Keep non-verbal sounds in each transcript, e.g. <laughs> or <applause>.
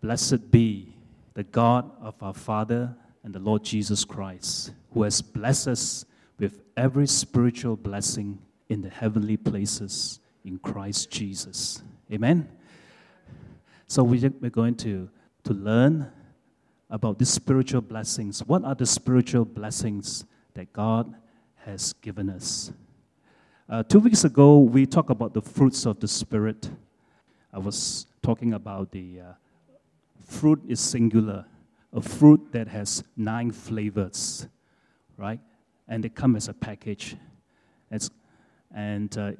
Blessed be the God of our Father and the Lord Jesus Christ, who has blessed us with every spiritual blessing in the heavenly places in Christ Jesus. Amen. So we're going to, to learn about these spiritual blessings. What are the spiritual blessings that God has given us? Uh, two weeks ago, we talked about the fruits of the Spirit. I was talking about the uh, fruit is singular, a fruit that has nine flavors, right? And they come as a package. It's, and, uh,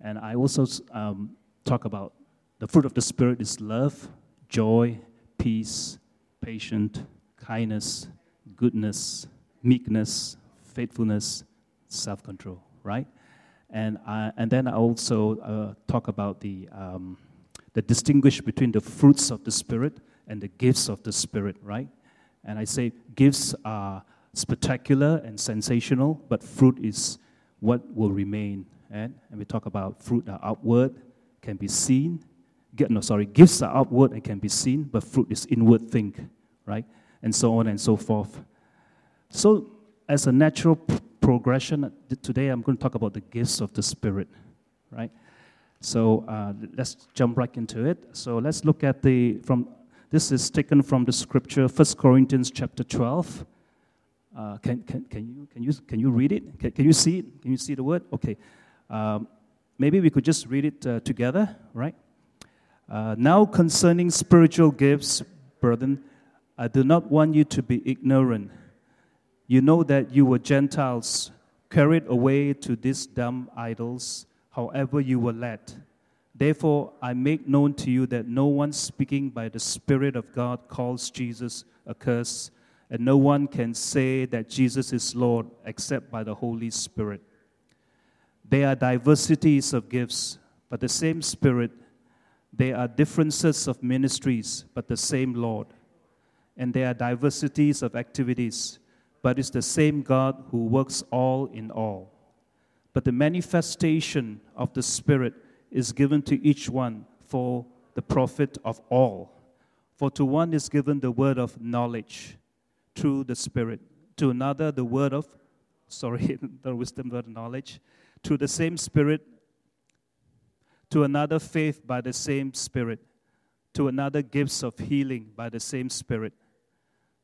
and I also um, talk about the fruit of the Spirit is love, joy, peace, patience, kindness, goodness, meekness, faithfulness, self control, right? And, I, and then I also uh, talk about the, um, the distinguish between the fruits of the Spirit and the gifts of the Spirit, right? And I say gifts are spectacular and sensational, but fruit is what will remain. And, and we talk about fruit are outward, can be seen. Get, no, sorry, gifts are outward and can be seen, but fruit is inward thing, right? And so on and so forth. So, as a natural p- progression, today I'm going to talk about the gifts of the Spirit, right? So uh, let's jump right into it. So let's look at the from this is taken from the scripture, 1 Corinthians chapter 12. Uh, can, can, can, you, can, you, can you read it? Can, can you see it? Can you see the word? Okay. Um, maybe we could just read it uh, together, right? Uh, now, concerning spiritual gifts, brethren, I do not want you to be ignorant. You know that you were Gentiles, carried away to these dumb idols, however you were led. Therefore, I make known to you that no one speaking by the Spirit of God calls Jesus a curse, and no one can say that Jesus is Lord except by the Holy Spirit. There are diversities of gifts, but the same Spirit. There are differences of ministries, but the same Lord. And there are diversities of activities, but it's the same God who works all in all. But the manifestation of the Spirit is given to each one for the profit of all. For to one is given the word of knowledge through the Spirit, to another the word of, sorry, <laughs> the wisdom word knowledge, through the same Spirit, to another faith by the same Spirit, to another gifts of healing by the same Spirit,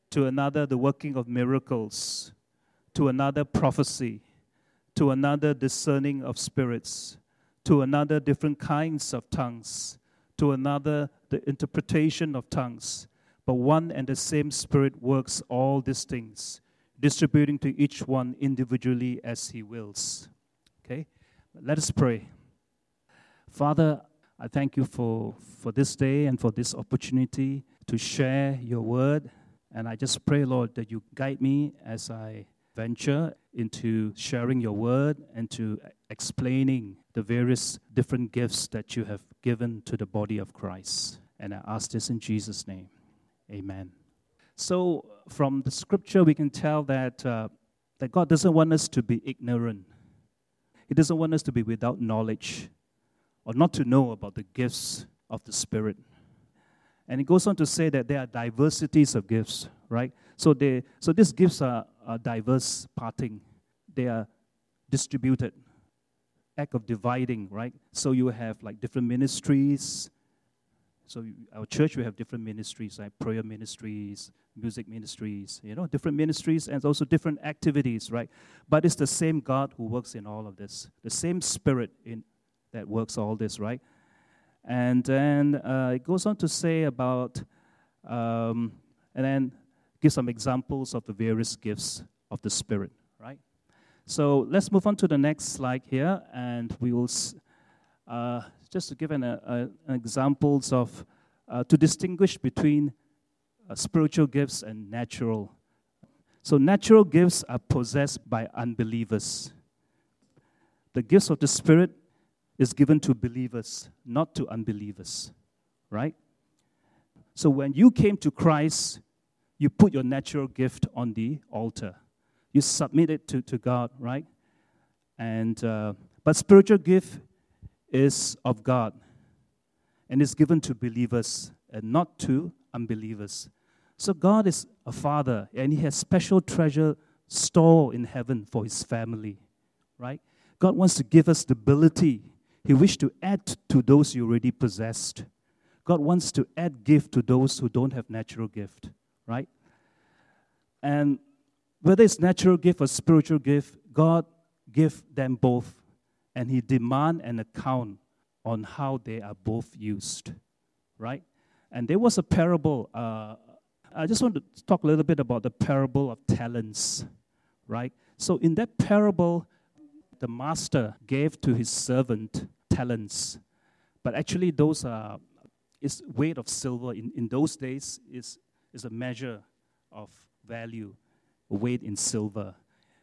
to another the working of miracles, to another prophecy, to another discerning of spirits to another different kinds of tongues, to another the interpretation of tongues. But one and the same Spirit works all these things, distributing to each one individually as He wills. Okay? Let us pray. Father, I thank you for, for this day and for this opportunity to share your word. And I just pray, Lord, that you guide me as I venture into sharing your word and to explaining the various different gifts that you have given to the body of Christ. And I ask this in Jesus' name. Amen. So, from the scripture, we can tell that, uh, that God doesn't want us to be ignorant. He doesn't want us to be without knowledge or not to know about the gifts of the Spirit. And it goes on to say that there are diversities of gifts, right? So, they, so these gifts are, are diverse parting, they are distributed act of dividing, right? So you have like different ministries. So our church, we have different ministries, like prayer ministries, music ministries, you know, different ministries and also different activities, right? But it's the same God who works in all of this, the same Spirit in that works all this, right? And then uh, it goes on to say about, um, and then give some examples of the various gifts of the Spirit. Right? So let's move on to the next slide here, and we will uh, just to give an, uh, examples of uh, to distinguish between uh, spiritual gifts and natural. So natural gifts are possessed by unbelievers. The gifts of the Spirit is given to believers, not to unbelievers, right? So when you came to Christ, you put your natural gift on the altar you submit it to, to God, right? And uh, but spiritual gift is of God and is given to believers and not to unbelievers. So God is a father, and He has special treasure store in heaven for His family, right? God wants to give us stability. He wished to add to those you already possessed. God wants to add gift to those who don't have natural gift, right? And whether it's natural gift or spiritual gift, God give them both, and He demand an account on how they are both used, right? And there was a parable. Uh, I just want to talk a little bit about the parable of talents, right? So in that parable, the master gave to his servant talents, but actually those are is weight of silver in, in those days is, is a measure of value, weighed in silver.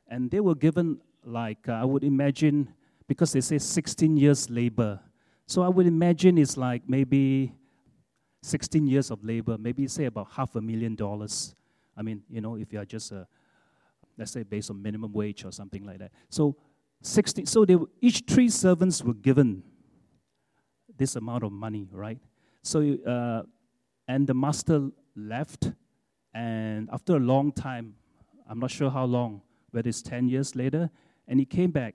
And they were given, like, uh, I would imagine, because they say 16 years labor. So I would imagine it's like maybe 16 years of labor, maybe say about half a million dollars. I mean, you know, if you are just a, let's say based on minimum wage or something like that. So 60, so they, each three servants were given this amount of money, right? So, uh, and the master left, and after a long time, I'm not sure how long, whether it's 10 years later, and he came back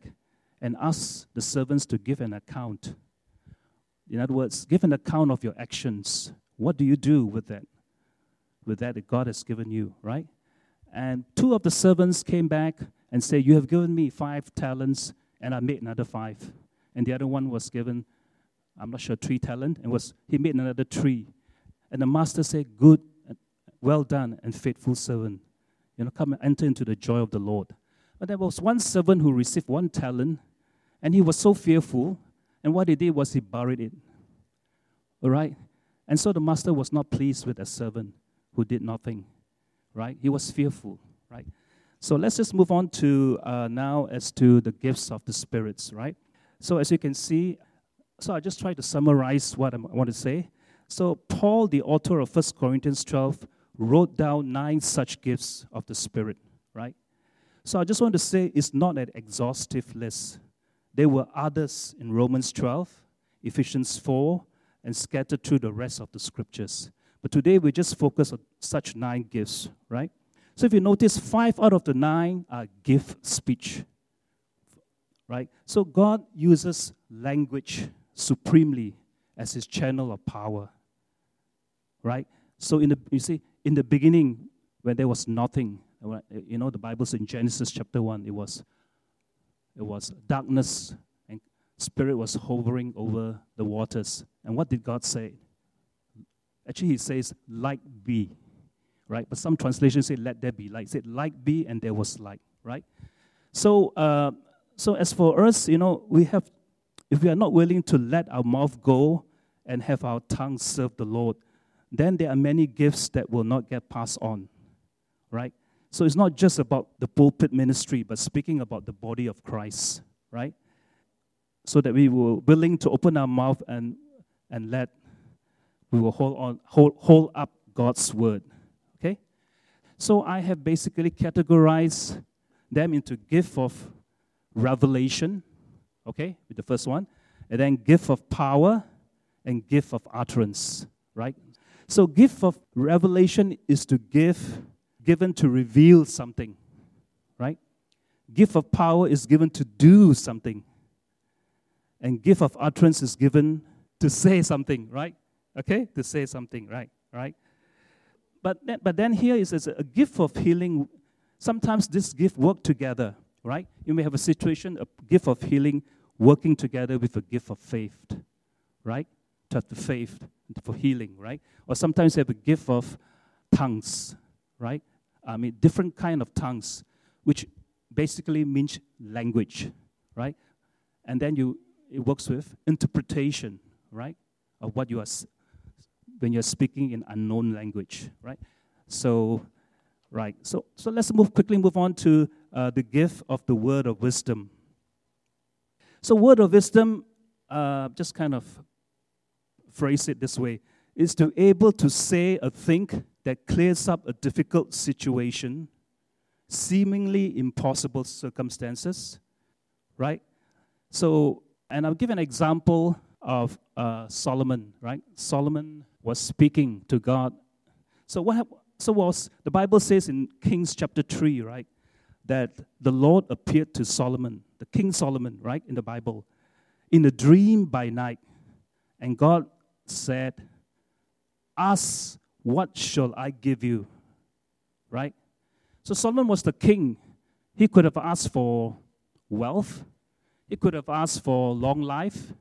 and asked the servants to give an account. In other words, give an account of your actions. What do you do with that? With that that God has given you, right? And two of the servants came back and said, You have given me five talents, and I made another five. And the other one was given I'm not sure, three talent, and was he made another three. And the master said, Good, well done, and faithful servant. You know, come and enter into the joy of the Lord. But there was one servant who received one talent, and he was so fearful, and what he did was he buried it. All right? And so the master was not pleased with a servant who did nothing. Right? He was fearful. Right? So let's just move on to uh, now as to the gifts of the spirits. Right? So as you can see, so I just try to summarize what I want to say. So Paul, the author of 1 Corinthians 12, wrote down nine such gifts of the Spirit, right? So I just want to say it's not an exhaustive list. There were others in Romans 12, Ephesians 4, and scattered through the rest of the scriptures. But today we just focus on such nine gifts, right? So if you notice, five out of the nine are gift speech, right? So God uses language supremely as his channel of power. Right? So in the you see, in the beginning, when there was nothing, you know, the Bible says in Genesis chapter one, it was it was darkness and spirit was hovering over the waters. And what did God say? Actually, he says, light be. Right? But some translations say, let there be light. Said, light be, and there was light. Right? So, uh, so as for us, you know, we have if we are not willing to let our mouth go and have our tongue serve the Lord, then there are many gifts that will not get passed on, right? So it's not just about the pulpit ministry, but speaking about the body of Christ, right? So that we were willing to open our mouth and, and let, we will hold, on, hold, hold up God's word, okay? So I have basically categorized them into gift of revelation, okay, with the first one, and then gift of power and gift of utterance, right? So gift of revelation is to give, given to reveal something, right? Gift of power is given to do something. And gift of utterance is given to say something, right? Okay? To say something, right? Right? But then, but then here is a gift of healing. Sometimes this gift work together, right? You may have a situation, a gift of healing working together with a gift of faith, right? Have the faith for healing, right? Or sometimes they have a gift of tongues, right? I mean, different kind of tongues, which basically means language, right? And then you it works with interpretation, right? Of what you are when you're speaking in unknown language, right? So, right. So, so let's move quickly move on to uh, the gift of the word of wisdom, so, word of wisdom, uh, just kind of phrase it this way, is to able to say a thing that clears up a difficult situation, seemingly impossible circumstances, right? So, and I'll give an example of uh, Solomon, right? Solomon was speaking to God. So what so was the Bible says in Kings chapter 3, right? That the Lord appeared to Solomon, the King Solomon, right, in the Bible, in a dream by night. And God said, Ask, what shall I give you? Right? So Solomon was the king. He could have asked for wealth, he could have asked for long life,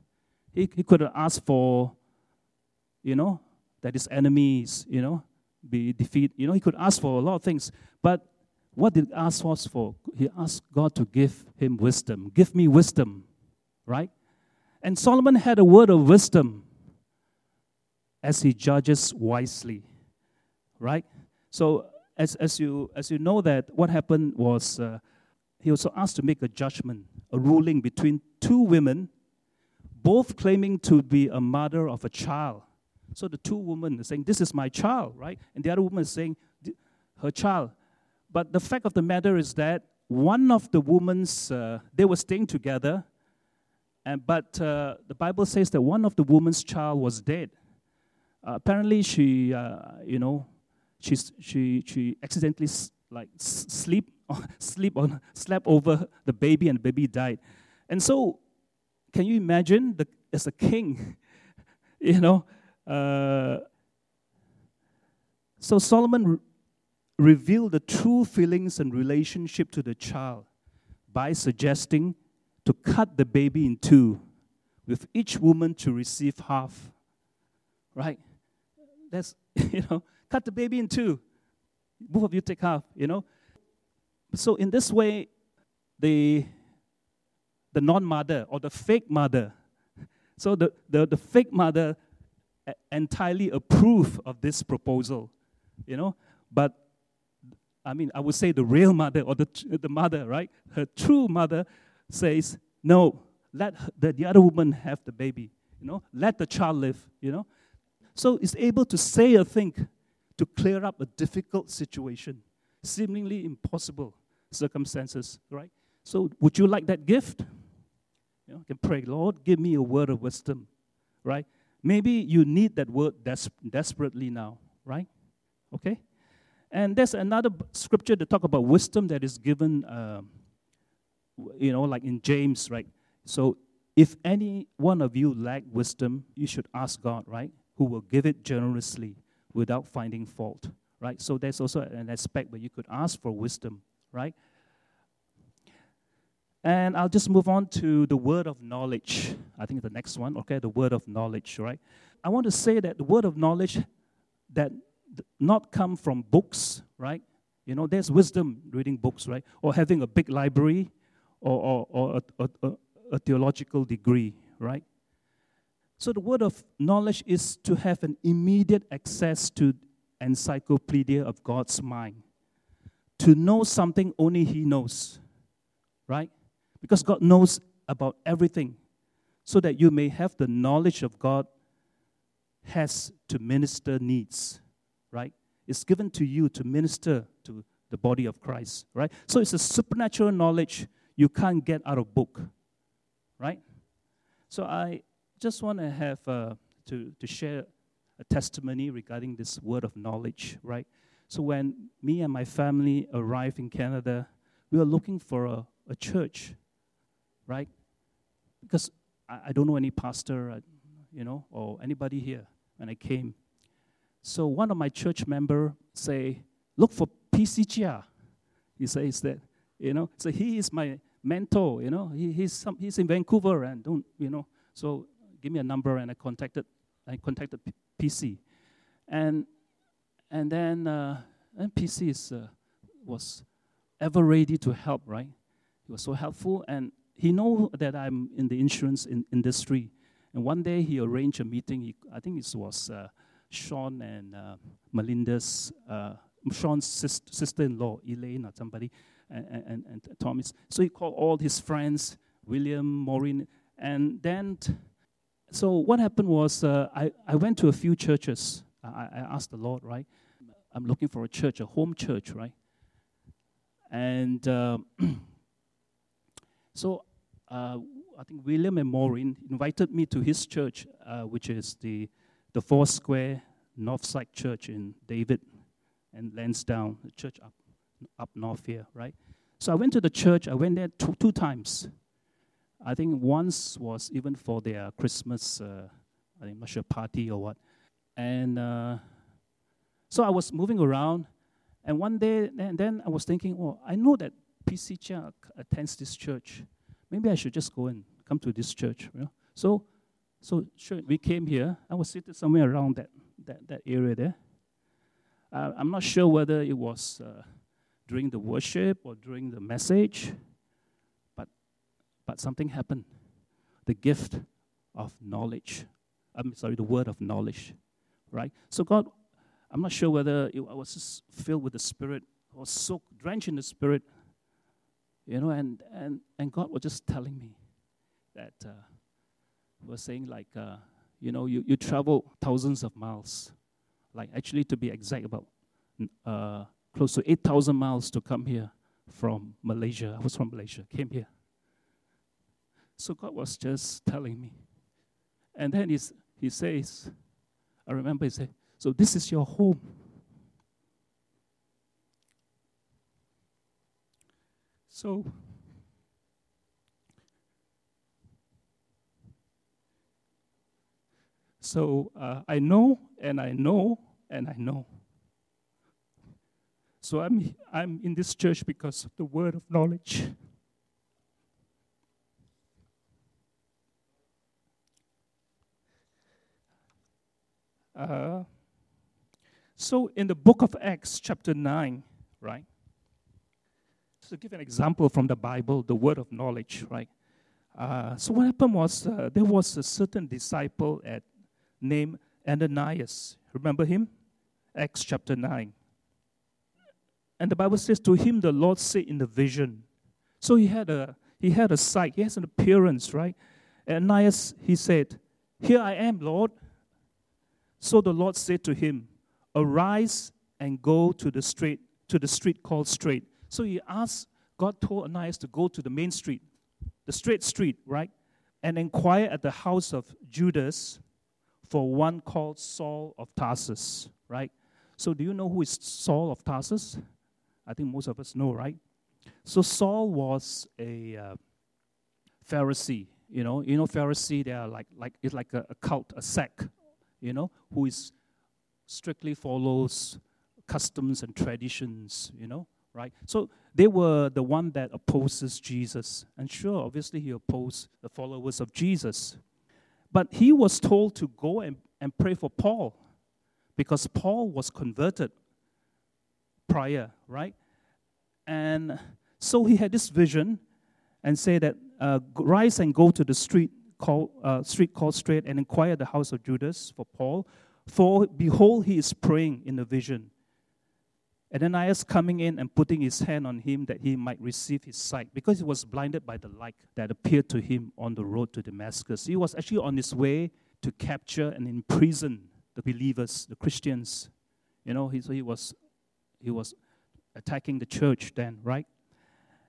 he, he could have asked for, you know, that his enemies, you know, be defeated. You know, he could ask for a lot of things. But what did he ask for? He asked God to give him wisdom. Give me wisdom, right? And Solomon had a word of wisdom as he judges wisely, right? So as, as, you, as you know that what happened was uh, he was asked to make a judgment, a ruling between two women, both claiming to be a mother of a child. So the two women are saying, This is my child, right? And the other woman is saying, Her child. But the fact of the matter is that one of the women's, uh, they were staying together, and, but uh, the Bible says that one of the woman's child was dead. Apparently, she, uh, you know, she, she, she accidentally like sleep, <laughs> sleep on, slept over the baby, and the baby died. And so, can you imagine the, as a king, <laughs> you know, uh, so Solomon re- revealed the true feelings and relationship to the child by suggesting to cut the baby in two, with each woman to receive half. Right? That's, <laughs> you know, cut the baby in two. Both of you take half, you know. So in this way, the the non-mother or the fake mother. <laughs> So the, the, the fake mother entirely approve of this proposal, you know. But I mean, I would say the real mother or the, the mother, right? Her true mother says, no, let the, the other woman have the baby, you know, let the child live, you know. So it's able to say a thing to clear up a difficult situation, seemingly impossible circumstances, right? So would you like that gift? You know, can pray, Lord, give me a word of wisdom, right? Maybe you need that word des- desperately now, right? Okay? And there's another scripture to talk about wisdom that is given, um, you know, like in James, right? So if any one of you lack wisdom, you should ask God, right? Who will give it generously without finding fault, right? So there's also an aspect where you could ask for wisdom, right? And I'll just move on to the word of knowledge. I think the next one, okay, the word of knowledge, right? I want to say that the word of knowledge that not come from books, right? You know, there's wisdom reading books, right? Or having a big library or, or, or a, a, a theological degree, right? So the word of knowledge is to have an immediate access to encyclopedia of God's mind. To know something only he knows, right? Because God knows about everything, so that you may have the knowledge of God has to minister needs, right? It's given to you to minister to the body of Christ, right? So it's a supernatural knowledge you can't get out of book, right? So I just want to have uh, to to share a testimony regarding this word of knowledge, right? So when me and my family arrived in Canada, we were looking for a, a church right? Because I, I don't know any pastor, uh, you know, or anybody here when I came. So one of my church member say, look for PCGR. He says that, you know, so he is my mentor, you know, he, he's, some, he's in Vancouver and don't, you know, so give me a number and I contacted, I contacted P- PC. And, and then uh, and PC is, uh, was ever ready to help, right? He was so helpful and he know that I'm in the insurance in industry. And one day he arranged a meeting. He, I think it was uh, Sean and uh, Melinda's, uh, Sean's sis- sister-in-law, Elaine or somebody, and, and, and Thomas. So he called all his friends, William, Maureen, and then, t- so what happened was uh, I, I went to a few churches. I, I asked the Lord, right? I'm looking for a church, a home church, right? And uh, <clears throat> So uh, I think William and Maureen invited me to his church, uh, which is the, the Four Square Northside Church in David and Lansdowne, the church up, up north here, right? So I went to the church. I went there two, two times. I think once was even for their Christmas, uh, I'm not sure, party or what. And uh, so I was moving around, and one day, and then I was thinking, oh, I know that PC Chia attends this church. Maybe I should just go and come to this church. You know? So, so sure, we came here. I was seated somewhere around that, that, that area there. Uh, I'm not sure whether it was uh, during the worship or during the message, but something happened. The gift of knowledge. I'm sorry, the word of knowledge, right? So God, I'm not sure whether it, I was just filled with the Spirit or so drenched in the Spirit, you know, and, and, and God was just telling me that, uh, was saying like, uh, you know, you, you travel thousands of miles, like actually to be exact about uh, close to 8,000 miles to come here from Malaysia. I was from Malaysia, came here. So God was just telling me. And then he's, he says, I remember he said, So this is your home. So, so uh, I know and I know and I know so I'm, I'm in this church because of the word of knowledge. Uh, so in the book of Acts, chapter 9, right? To give an example from the Bible, the word of knowledge, right? Uh, so what happened was uh, there was a certain disciple at named Ananias. Remember him? Acts chapter 9. And the Bible says, To him the Lord said in the vision. So he had a he had a sight, he has an appearance, right? Ananias, he said, Here I am, Lord. So the Lord said to him, Arise and go to the street, to the street called straight. So he asked, God told Ananias to go to the main street, the straight street, right? And inquire at the house of Judas for one called Saul of Tarsus, right? So do you know who is Saul of Tarsus? I think most of us know, right? So Saul was a uh, Pharisee. You know, you know, Pharisee. They are like like it's like a, a cult, a sect. You know, who is strictly follows customs and traditions. You know, right? So they were the one that opposes Jesus, and sure, obviously, he opposed the followers of Jesus. But he was told to go and, and pray for Paul because Paul was converted prior, right? And so he had this vision and said that uh, rise and go to the street called uh, street called straight and inquire the house of Judas for Paul. For behold, he is praying in a vision. And Ananias coming in and putting his hand on him that he might receive his sight, because he was blinded by the light that appeared to him on the road to Damascus. He was actually on his way to capture and imprison the believers, the Christians. You know, he, so he was he was attacking the church then, right?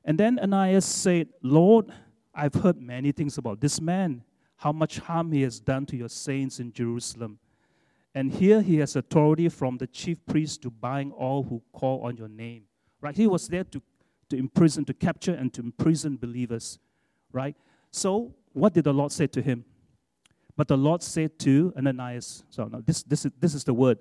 And then Ananias said, Lord, I've heard many things about this man, how much harm he has done to your saints in Jerusalem. And here he has authority from the chief priest to bind all who call on your name. Right? He was there to, to imprison, to capture and to imprison believers. Right? So what did the Lord say to him? But the Lord said to Ananias, so now this, this, is, this is the word,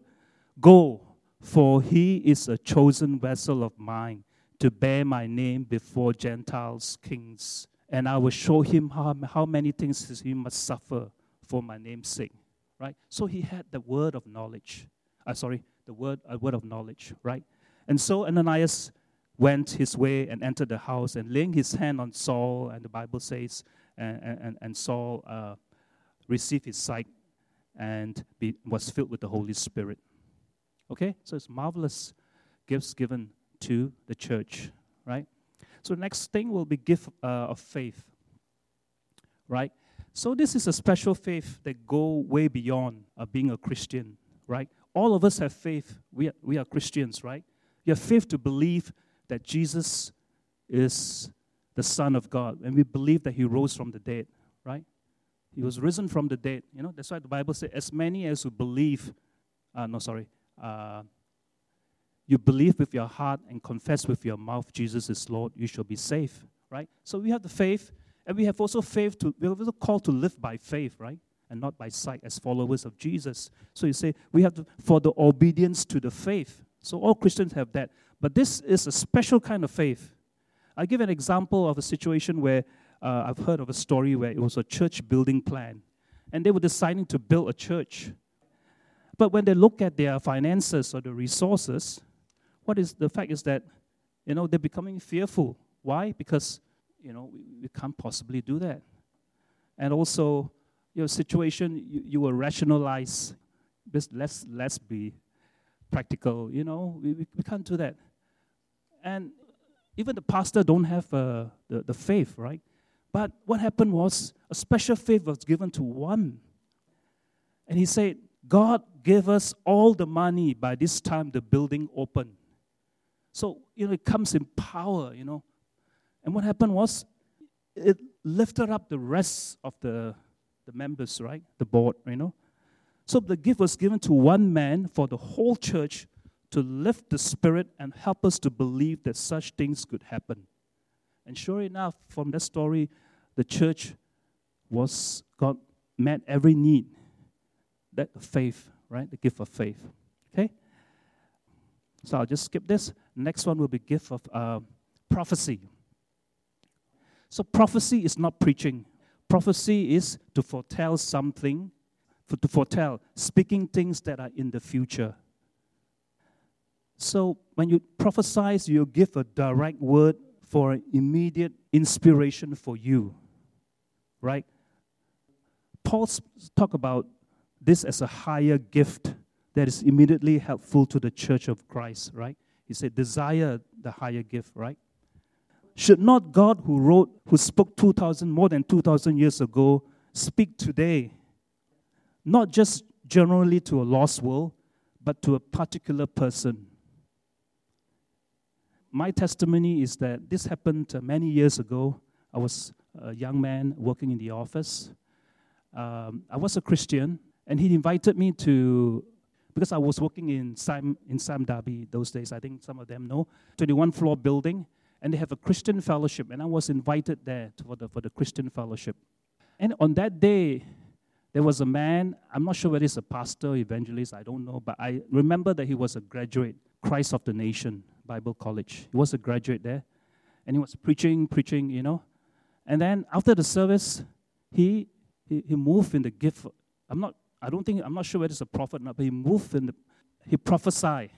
go for he is a chosen vessel of mine to bear my name before Gentiles, kings, and I will show him how, how many things he must suffer for my name's sake. Right? So he had the word of knowledge. Uh, sorry, the word, a word of knowledge, right? And so Ananias went his way and entered the house and laying his hand on Saul, and the Bible says, and, and, and Saul uh, received his sight and be, was filled with the Holy Spirit. Okay? So it's marvelous gifts given to the church, right? So the next thing will be gift uh, of faith, right? So this is a special faith that go way beyond uh, being a Christian, right? All of us have faith. We are, we are Christians, right? You have faith to believe that Jesus is the Son of God, and we believe that He rose from the dead, right? He was risen from the dead. You know that's why the Bible says, "As many as who believe uh, no, sorry, uh, you believe with your heart and confess with your mouth Jesus is Lord, you shall be saved, right? So we have the faith, and we have also faith to, we are also called to live by faith, right? And not by sight as followers of Jesus. So you say, we have to, for the obedience to the faith. So all Christians have that. But this is a special kind of faith. i give an example of a situation where uh, I've heard of a story where it was a church building plan. And they were deciding to build a church. But when they look at their finances or the resources, what is the fact is that, you know, they're becoming fearful. Why? Because, you know, we, we can't possibly do that. And also, your situation, you, you will rationalize. Just Let's, let's be practical, you know, we, we, we can't do that. And even the pastor don't have uh, the, the faith, right? But what happened was a special faith was given to one. And he said, God gave us all the money by this time the building opened. So, you know, it comes in power, you know. And what happened was it lifted up the rest of the, the members, right? The board, you know. So the gift was given to one man for the whole church to lift the spirit and help us to believe that such things could happen. And sure enough, from that story, the church was God met every need. That faith, right? The gift of faith. Okay? So I'll just skip this. Next one will be gift of uh, prophecy. So prophecy is not preaching. Prophecy is to foretell something, for, to foretell, speaking things that are in the future. So when you prophesy, you give a direct word for immediate inspiration for you, right? Paul talk about this as a higher gift that is immediately helpful to the church of Christ, right? He said, desire the higher gift, right? Should not God who wrote, who spoke 2,000, more than 2,000 years ago, speak today? Not just generally to a lost world, but to a particular person. My testimony is that this happened uh, many years ago. I was a young man working in the office. Um, I was a Christian, and he invited me to because I was working in Sam, in Sam those days. I think some of them know. 21 floor building, and they have a Christian fellowship, and I was invited there for the, for the Christian fellowship. And on that day, there was a man, I'm not sure whether he's a pastor, evangelist, I don't know, but I remember that he was a graduate, Christ of the Nation Bible College. He was a graduate there, and he was preaching, preaching, you know. And then after the service, he, he, he moved in the gift. I'm not I don't think, I'm not sure whether it's a prophet or not, but he moved and he prophesied.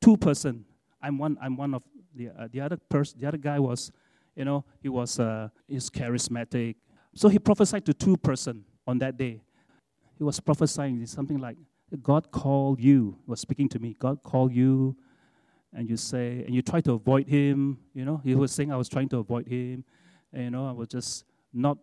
Two person. I'm one, I'm one of the, uh, the other person, the other guy was, you know, he was, uh, he's charismatic. So he prophesied to two person on that day. He was prophesying something like, God called you, he was speaking to me, God called you, and you say, and you try to avoid him, you know, he was saying I was trying to avoid him, and, you know, I was just not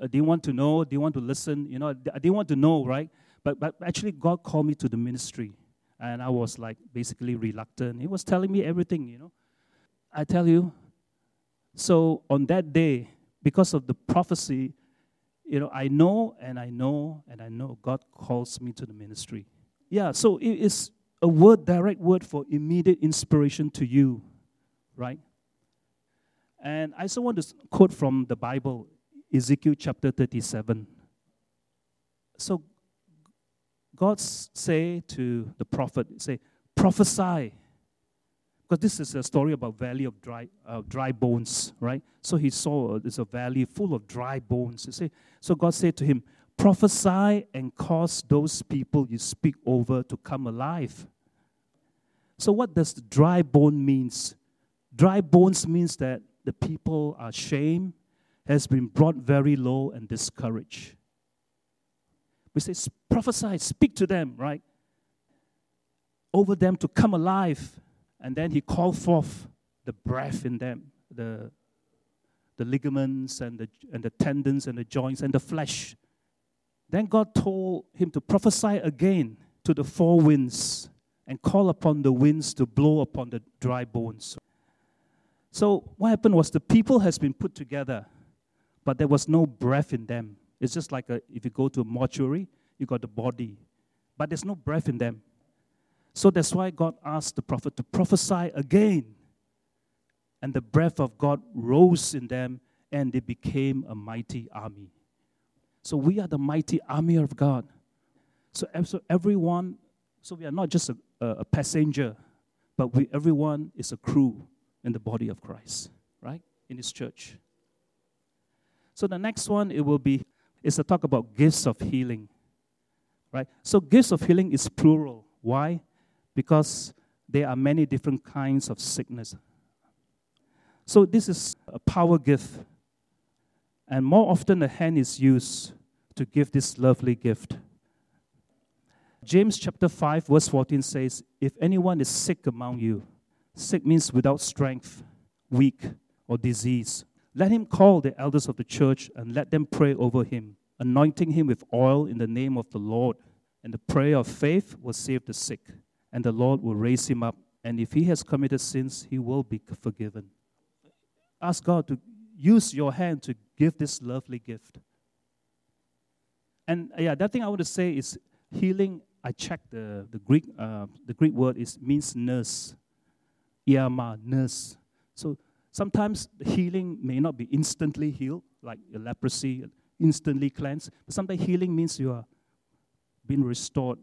Uh, they want to know, they want to listen, you know, they want to know, right? But, but actually, God called me to the ministry. And I was like basically reluctant. He was telling me everything, you know. I tell you, so on that day, because of the prophecy, you know, I know and I know and I know God calls me to the ministry. Yeah, so it is a word, direct word for immediate inspiration to you, right? And I also want to quote from the Bible Ezekiel chapter 37. So God say to the prophet, say, prophesy. Because this is a story about valley of dry, uh, dry bones, right? So he saw uh, there's a valley full of dry bones. You see? So God said to him, prophesy and cause those people you speak over to come alive. So what does the dry bone means? Dry bones means that the people are shamed, has been brought very low and discouraged. We say, prophesy, speak to them, right? Over them to come alive. And then he called forth the breath in them, the, the ligaments and the, and the tendons and the joints and the flesh. Then God told him to prophesy again to the four winds and call upon the winds to blow upon the dry bones. So what happened was the people has been put together but there was no breath in them. It's just like a, if you go to a mortuary, you got the body, but there's no breath in them. So that's why God asked the prophet to prophesy again. And the breath of God rose in them, and they became a mighty army. So we are the mighty army of God. So, so everyone, so we are not just a, a passenger, but we, everyone is a crew in the body of Christ, right? In His church. So the next one, it will be, is to talk about gifts of healing, right? So gifts of healing is plural. Why? Because there are many different kinds of sickness. So this is a power gift. And more often, the hand is used to give this lovely gift. James chapter 5, verse 14 says, If anyone is sick among you, sick means without strength, weak, or disease, let him call the elders of the church and let them pray over him, anointing him with oil in the name of the Lord. And the prayer of faith will save the sick, and the Lord will raise him up. And if he has committed sins, he will be forgiven. Ask God to use your hand to give this lovely gift. And yeah, that thing I want to say is healing. I checked the, the Greek uh, the Greek word is means nurse, iama nurse. So sometimes healing may not be instantly healed, like leprosy, instantly cleansed. But sometimes healing means you are being restored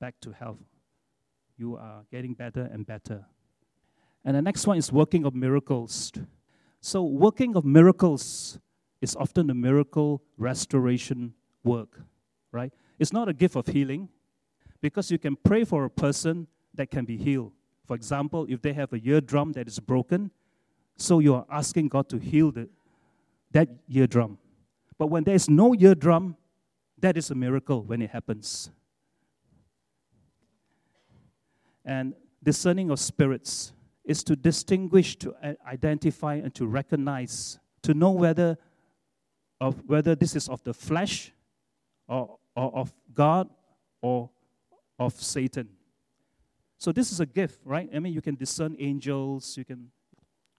back to health. You are getting better and better. And the next one is working of miracles. So working of miracles is often a miracle restoration work, right? It's not a gift of healing because you can pray for a person that can be healed. For example, if they have a eardrum that is broken, so you are asking God to heal the, that eardrum. But when there is no eardrum, that is a miracle when it happens. And discerning of spirits is to distinguish, to uh, identify, and to recognize, to know whether of whether this is of the flesh or, or of God or of Satan. So this is a gift, right? I mean, you can discern angels, you can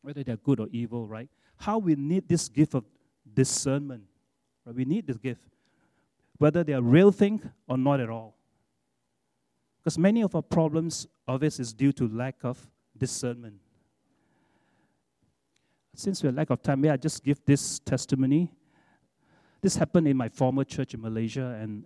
whether they're good or evil, right? How we need this gift of discernment. Right? We need this gift. Whether they are real thing or not at all. Because many of our problems this is due to lack of discernment. Since we're lack of time, may I just give this testimony? This happened in my former church in Malaysia, and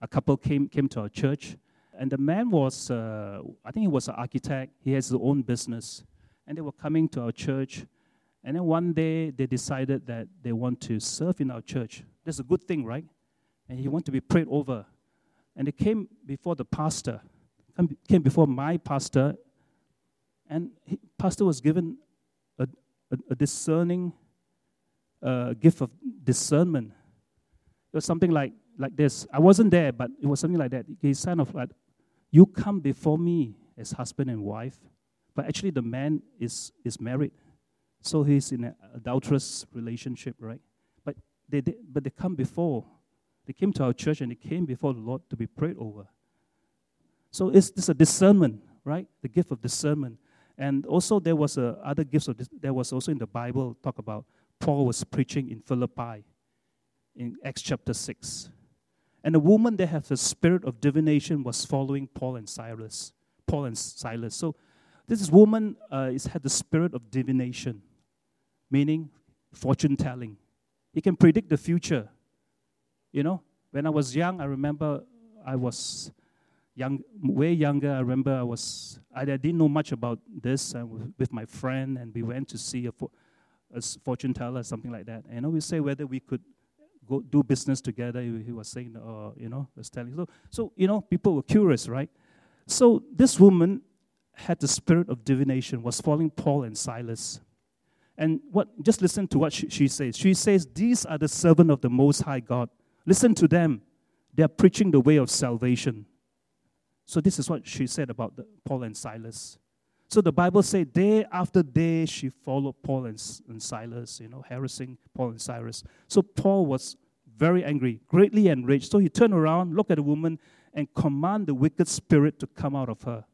a couple came, came to our church. And the man was, uh, I think he was an architect. He has his own business. And they were coming to our church. And then one day they decided that they want to serve in our church. That's a good thing, right? And he wanted to be prayed over. And they came before the pastor, came before my pastor, and he, pastor was given a, a, a discerning uh, gift of discernment. It was something like, like this. I wasn't there, but it was something like that. He's kind of like, you come before me as husband and wife, but actually the man is, is married. So he's in an adulterous relationship, right? But they, they, but they come before. They came to our church and they came before the Lord to be prayed over. So it's this a discernment, right? The gift of discernment. And also there was a other gifts of there was also in the Bible talk about Paul was preaching in Philippi in Acts chapter 6. And a woman that has a spirit of divination was following Paul and Silas. Paul and Silas. So this woman uh, had the spirit of divination, meaning fortune telling. He can predict the future. You know, when I was young, I remember I was young, way younger. I remember I was I, didn't know much about this. Uh, with my friend, and we went to see a, a fortune teller, something like that. And we say whether we could go do business together. He, he was saying, uh, you know, was telling. So, so you know, people were curious, right? So this woman had the spirit of divination, was following Paul and Silas. And what? Just listen to what she, she says. She says, "These are the servant of the Most High God. Listen to them. They are preaching the way of salvation." So this is what she said about the, Paul and Silas. So the Bible says day after day she followed Paul and, and Silas, you know, harassing Paul and Silas. So Paul was very angry, greatly enraged. So he turned around, looked at the woman, and command the wicked spirit to come out of her.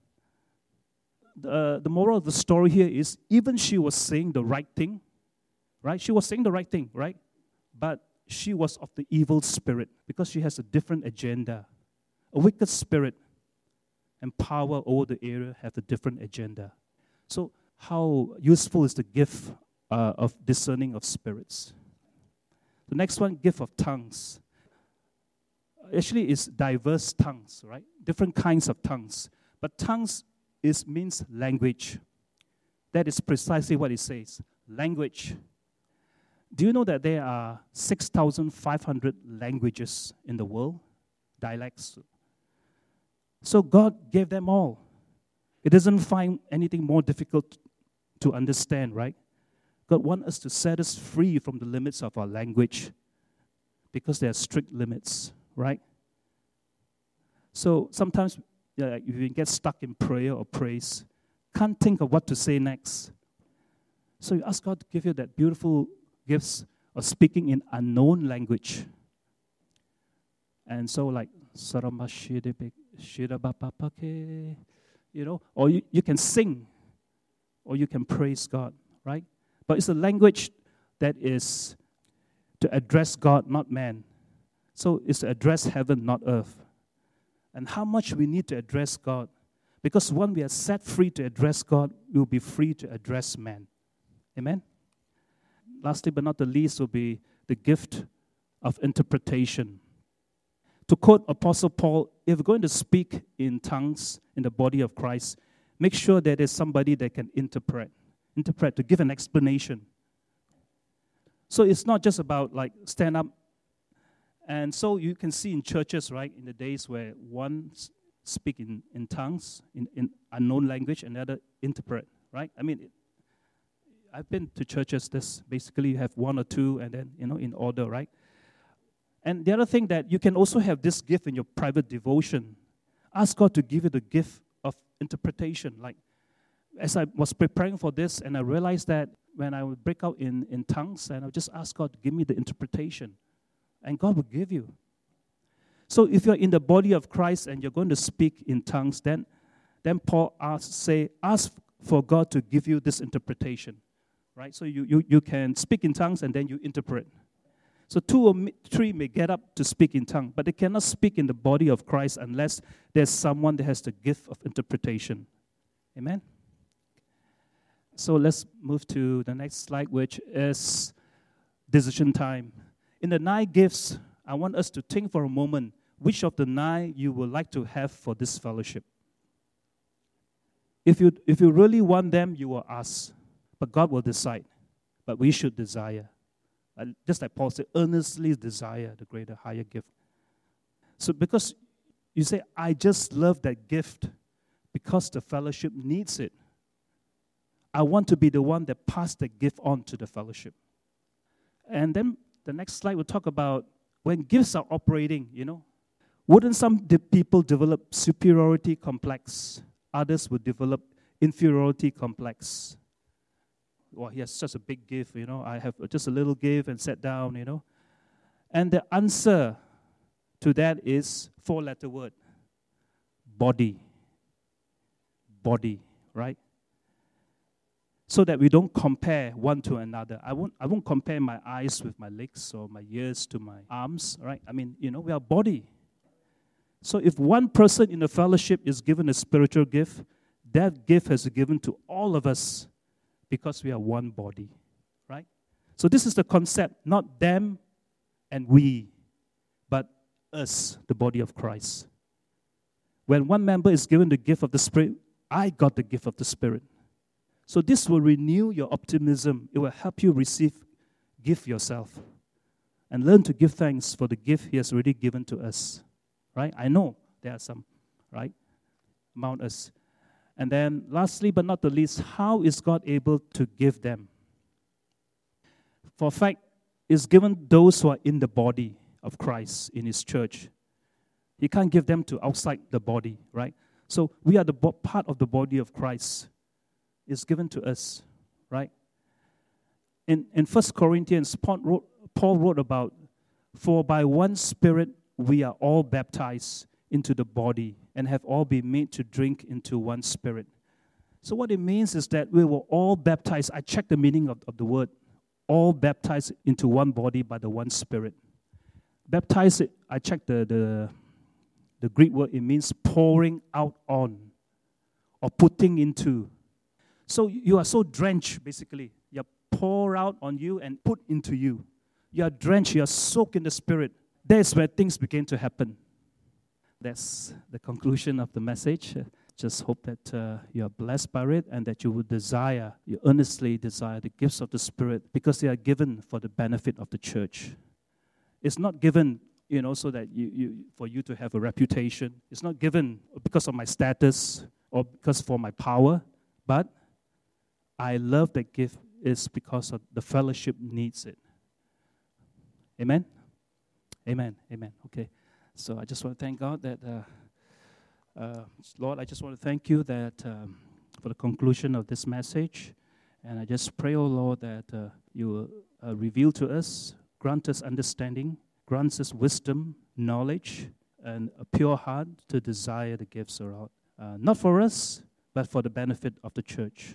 The, moral of the story here is even she was saying the right thing, right? She was saying the right thing, right? But she was of the evil spirit because she has a different agenda a wicked spirit and power over the area have a different agenda. So, how useful is the gift uh, of discerning of spirits? The next one, gift of tongues. Actually, is diverse tongues, right? Different kinds of tongues. But tongues is means language. That is precisely what it says. Language. Do you know that there are 6,500 languages in the world? Dialects. So God gave them all. It doesn't find anything more difficult to understand, right? God wants us to set us free from the limits of our language because there are strict limits, right? So sometimes if you get stuck in prayer or praise, can't think of what to say next. So you ask God to give you that beautiful gifts of speaking in unknown language. And so like you know, or you, you can sing, or you can praise God, right? But it's a language that is to address God, not man. So it's to address heaven, not earth. And how much we need to address God. Because when we are set free to address God, we will be free to address man. Amen? Lastly, but not the least, will be the gift of interpretation. To quote Apostle Paul, if you're going to speak in tongues in the body of Christ, make sure that there's somebody that can interpret, interpret to give an explanation. So it's not just about like stand up. And so you can see in churches, right, in the days where one speak in, in tongues, in, in unknown language, and the other interpret, right? I mean, it, I've been to churches, this basically you have one or two and then, you know, in order, right? And the other thing that you can also have this gift in your private devotion. Ask God to give you the gift of interpretation. Like, as I was preparing for this, and I realized that when I would break out in, in tongues, and I would just ask God to give me the interpretation, and God will give you. So if you're in the body of Christ and you're going to speak in tongues, then, then Paul asks, say, ask for God to give you this interpretation. Right? So you, you, you can speak in tongues and then you interpret. So two or three may get up to speak in tongue, but they cannot speak in the body of Christ unless there's someone that has the gift of interpretation. Amen. So let's move to the next slide, which is decision time. In the nine gifts, I want us to think for a moment which of the nine you would like to have for this fellowship. If you, if you really want them, you will ask, but God will decide. But we should desire. Uh, just like Paul said, earnestly desire the greater, higher gift. So, because you say, I just love that gift because the fellowship needs it. I want to be the one that pass the gift on to the fellowship. And then the next slide will talk about when gifts are operating, you know. Wouldn't some de- people develop superiority complex? Others would develop inferiority complex well, he has such a big gift, you know. I have just a little gift and sat down, you know. And the answer to that is four letter word body. Body, right? So that we don't compare one to another. I won't, I won't compare my eyes with my legs or my ears to my arms, right? I mean, you know, we are body. So if one person in the fellowship is given a spiritual gift, that gift has given to all of us because we are one body, right? So this is the concept, not them and we, but us, the body of Christ. When one member is given the gift of the Spirit, I got the gift of the Spirit. So this will renew your optimism. It will help you receive, give yourself, and learn to give thanks for the gift He has already given to us. Right? I know there are some, right? Among us. And then, lastly but not the least, how is God able to give them? For fact, is given those who are in the body of Christ in His church. He can't give them to outside the body, right? So we are the bo- part of the body of Christ. It's given to us, right? In in First Corinthians, Paul wrote, Paul wrote about, for by one Spirit we are all baptized into the body and have all been made to drink into one spirit. So, what it means is that we were all baptized. I checked the meaning of, of the word all baptized into one body by the one spirit. Baptized, I checked the, the, The Greek word, it means pouring out on or putting into. So you are so drenched, basically. You pour out on you and put into you. You are drenched, you are soaked in the Spirit. That's where things begin to happen. That's the conclusion of the message. Just hope that uh, you are blessed by it and that you will desire, you earnestly desire the gifts of the Spirit because they are given for the benefit of the church. It's not given, you know, so that you, you for you to have a reputation. It's not given because of my status or because for my power, but I love that gift is because of the fellowship needs it. Amen. Amen. Amen. Okay. So I just want to thank God that, uh, uh, Lord, I just want to thank you that um, for the conclusion of this message. And I just pray, oh Lord, that uh, you will uh, reveal to us, grant us understanding, grant us wisdom, knowledge, and a pure heart to desire the gifts around. Uh, not for us, but for the benefit of the church.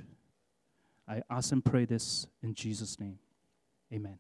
I ask and pray this in Jesus' name. Amen.